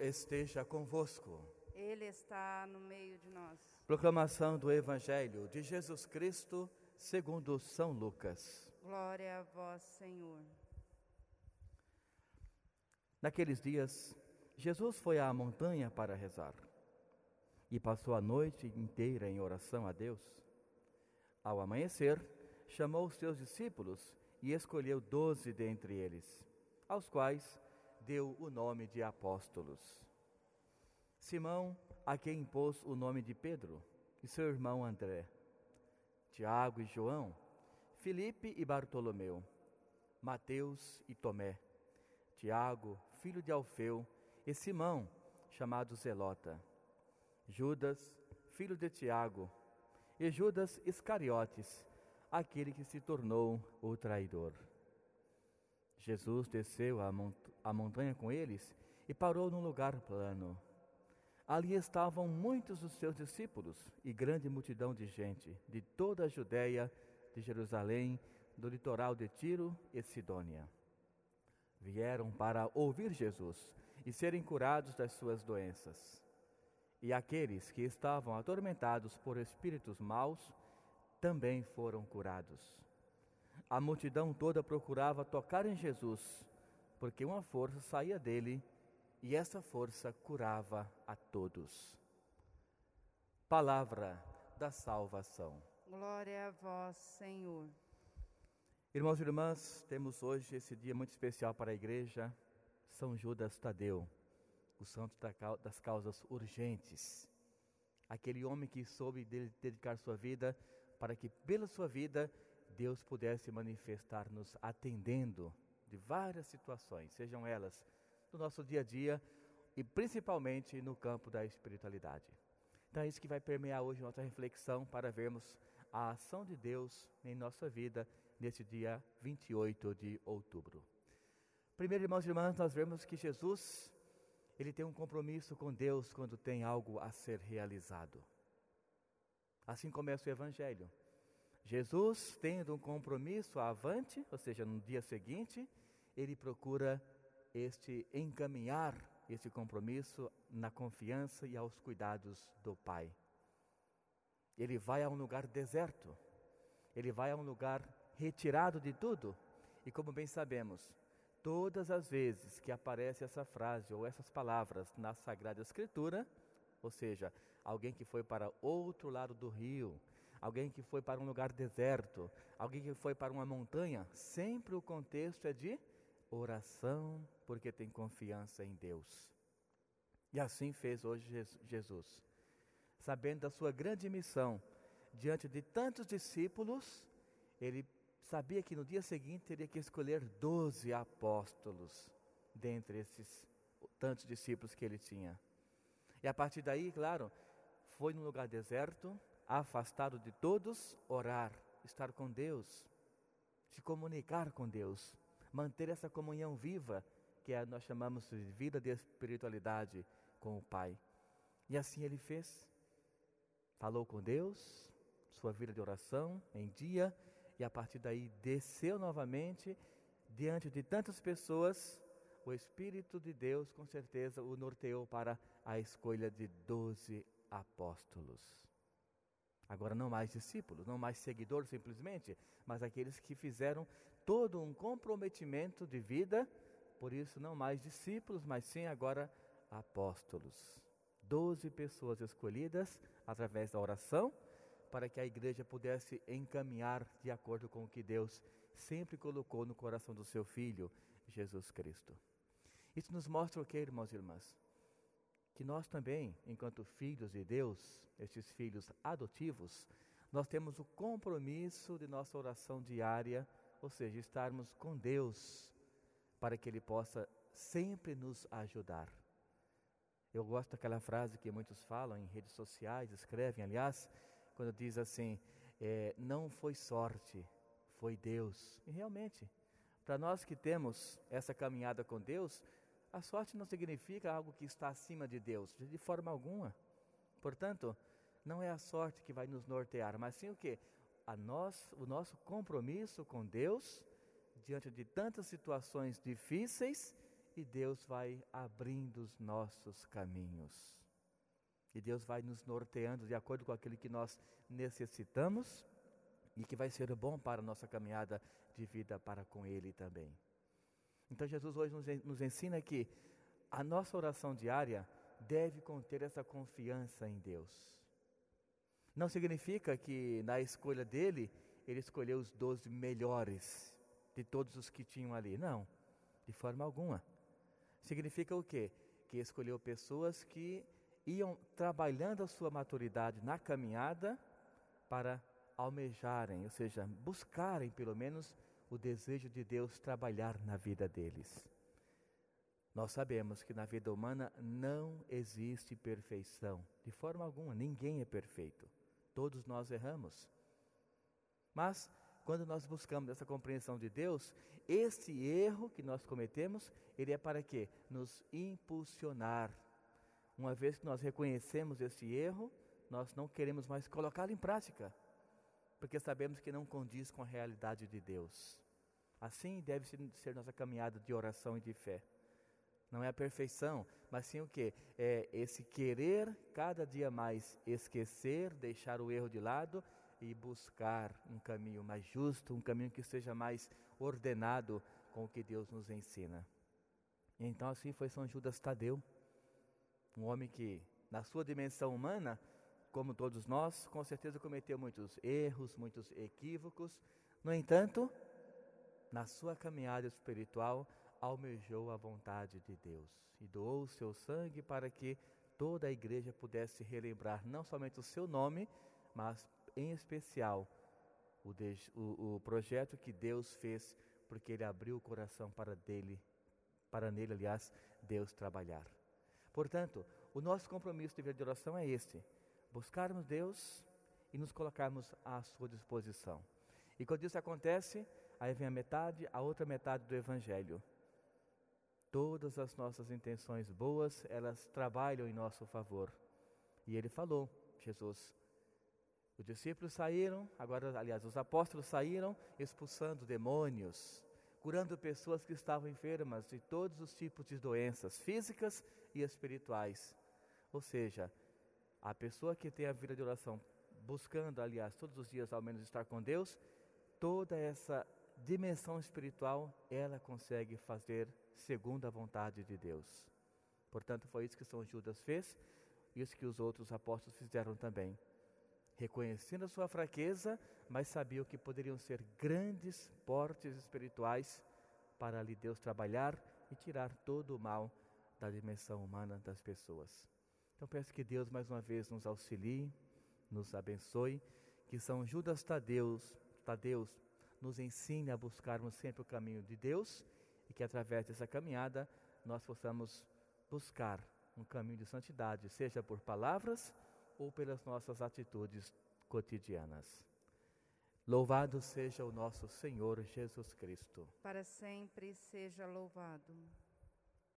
esteja convosco. Ele está no meio de nós. Proclamação do Evangelho de Jesus Cristo, segundo São Lucas. Glória a vós, Senhor. Naqueles dias, Jesus foi à montanha para rezar e passou a noite inteira em oração a Deus. Ao amanhecer, chamou os seus discípulos e escolheu doze dentre eles, aos quais deu o nome de apóstolos. Simão, a quem impôs o nome de Pedro, e seu irmão André, Tiago e João, Filipe e Bartolomeu, Mateus e Tomé, Tiago, filho de Alfeu, e Simão, chamado Zelota, Judas, filho de Tiago, e Judas Iscariotes, aquele que se tornou o traidor. Jesus desceu a, a montanha com eles e parou num lugar plano. Ali estavam muitos dos seus discípulos e grande multidão de gente, de toda a Judéia, de Jerusalém, do litoral de Tiro e Sidônia. Vieram para ouvir Jesus e serem curados das suas doenças. E aqueles que estavam atormentados por espíritos maus também foram curados. A multidão toda procurava tocar em Jesus, porque uma força saía dele e essa força curava a todos. Palavra da salvação. Glória a vós, Senhor. Irmãos e irmãs, temos hoje esse dia muito especial para a igreja, São Judas Tadeu, o santo das causas urgentes. Aquele homem que soube dedicar sua vida para que, pela sua vida, Deus pudesse manifestar-nos atendendo de várias situações, sejam elas no nosso dia a dia e principalmente no campo da espiritualidade. Então é isso que vai permear hoje nossa reflexão para vermos a ação de Deus em nossa vida nesse dia 28 de outubro. Primeiro, irmãos e irmãs, nós vemos que Jesus, ele tem um compromisso com Deus quando tem algo a ser realizado. Assim começa o evangelho. Jesus, tendo um compromisso avante, ou seja, no dia seguinte, ele procura este encaminhar esse compromisso na confiança e aos cuidados do Pai. Ele vai a um lugar deserto, ele vai a um lugar retirado de tudo, e como bem sabemos, todas as vezes que aparece essa frase ou essas palavras na Sagrada Escritura, ou seja, alguém que foi para outro lado do rio, alguém que foi para um lugar deserto, alguém que foi para uma montanha, sempre o contexto é de oração, porque tem confiança em Deus. E assim fez hoje Jesus. Sabendo da sua grande missão, diante de tantos discípulos, ele sabia que no dia seguinte teria que escolher doze apóstolos dentre esses tantos discípulos que ele tinha. E a partir daí, claro, foi num lugar deserto, afastado de todos, orar, estar com Deus, se comunicar com Deus, manter essa comunhão viva que é, nós chamamos de vida de espiritualidade com o Pai. E assim ele fez. Falou com Deus, sua vida de oração em dia, e a partir daí desceu novamente diante de tantas pessoas o Espírito de Deus com certeza o norteou para a escolha de doze apóstolos. Agora, não mais discípulos, não mais seguidores simplesmente, mas aqueles que fizeram todo um comprometimento de vida, por isso, não mais discípulos, mas sim agora apóstolos. Doze pessoas escolhidas através da oração, para que a igreja pudesse encaminhar de acordo com o que Deus sempre colocou no coração do seu Filho, Jesus Cristo. Isso nos mostra o que, irmãos e irmãs? Que nós também, enquanto filhos de Deus, estes filhos adotivos, nós temos o compromisso de nossa oração diária, ou seja, estarmos com Deus, para que Ele possa sempre nos ajudar. Eu gosto daquela frase que muitos falam em redes sociais, escrevem, aliás, quando diz assim: é, não foi sorte, foi Deus. E realmente, para nós que temos essa caminhada com Deus, a sorte não significa algo que está acima de Deus, de forma alguma. Portanto, não é a sorte que vai nos nortear, mas sim o que? Nós, o nosso compromisso com Deus diante de tantas situações difíceis e Deus vai abrindo os nossos caminhos. E Deus vai nos norteando de acordo com aquilo que nós necessitamos e que vai ser bom para a nossa caminhada de vida para com Ele também. Então, Jesus hoje nos ensina que a nossa oração diária deve conter essa confiança em Deus. Não significa que na escolha dele, ele escolheu os doze melhores de todos os que tinham ali. Não, de forma alguma. Significa o quê? Que escolheu pessoas que iam trabalhando a sua maturidade na caminhada para almejarem, ou seja, buscarem pelo menos o desejo de Deus trabalhar na vida deles. Nós sabemos que na vida humana não existe perfeição, de forma alguma, ninguém é perfeito. Todos nós erramos. Mas quando nós buscamos essa compreensão de Deus, esse erro que nós cometemos, ele é para quê? Nos impulsionar. Uma vez que nós reconhecemos esse erro, nós não queremos mais colocá-lo em prática, porque sabemos que não condiz com a realidade de Deus. Assim deve ser nossa caminhada de oração e de fé. Não é a perfeição, mas sim o que? É esse querer cada dia mais esquecer, deixar o erro de lado e buscar um caminho mais justo, um caminho que seja mais ordenado com o que Deus nos ensina. Então assim foi São Judas Tadeu, um homem que, na sua dimensão humana, como todos nós, com certeza cometeu muitos erros, muitos equívocos. No entanto, na sua caminhada espiritual, almejou a vontade de Deus e doou o seu sangue para que toda a igreja pudesse relembrar não somente o seu nome, mas em especial o, o, o projeto que Deus fez, porque ele abriu o coração para dele, para nele, aliás, Deus trabalhar. Portanto, o nosso compromisso de vida de oração é este: buscarmos Deus e nos colocarmos à sua disposição. E quando isso acontece, aí vem a metade, a outra metade do Evangelho. Todas as nossas intenções boas, elas trabalham em nosso favor. E ele falou, Jesus, os discípulos saíram, agora, aliás, os apóstolos saíram expulsando demônios, curando pessoas que estavam enfermas de todos os tipos de doenças, físicas e espirituais. Ou seja, a pessoa que tem a vida de oração, buscando, aliás, todos os dias ao menos estar com Deus, toda essa dimensão espiritual ela consegue fazer segundo a vontade de Deus. Portanto, foi isso que São Judas fez, isso que os outros apóstolos fizeram também. Reconhecendo a sua fraqueza, mas sabiam que poderiam ser grandes portes espirituais para ali Deus trabalhar e tirar todo o mal da dimensão humana das pessoas. Então peço que Deus mais uma vez nos auxilie, nos abençoe, que São Judas Tadeus, Tadeus nos ensine a buscarmos sempre o caminho de Deus e que através dessa caminhada nós possamos buscar um caminho de santidade, seja por palavras ou pelas nossas atitudes cotidianas. Louvado seja o nosso Senhor Jesus Cristo. Para sempre seja louvado.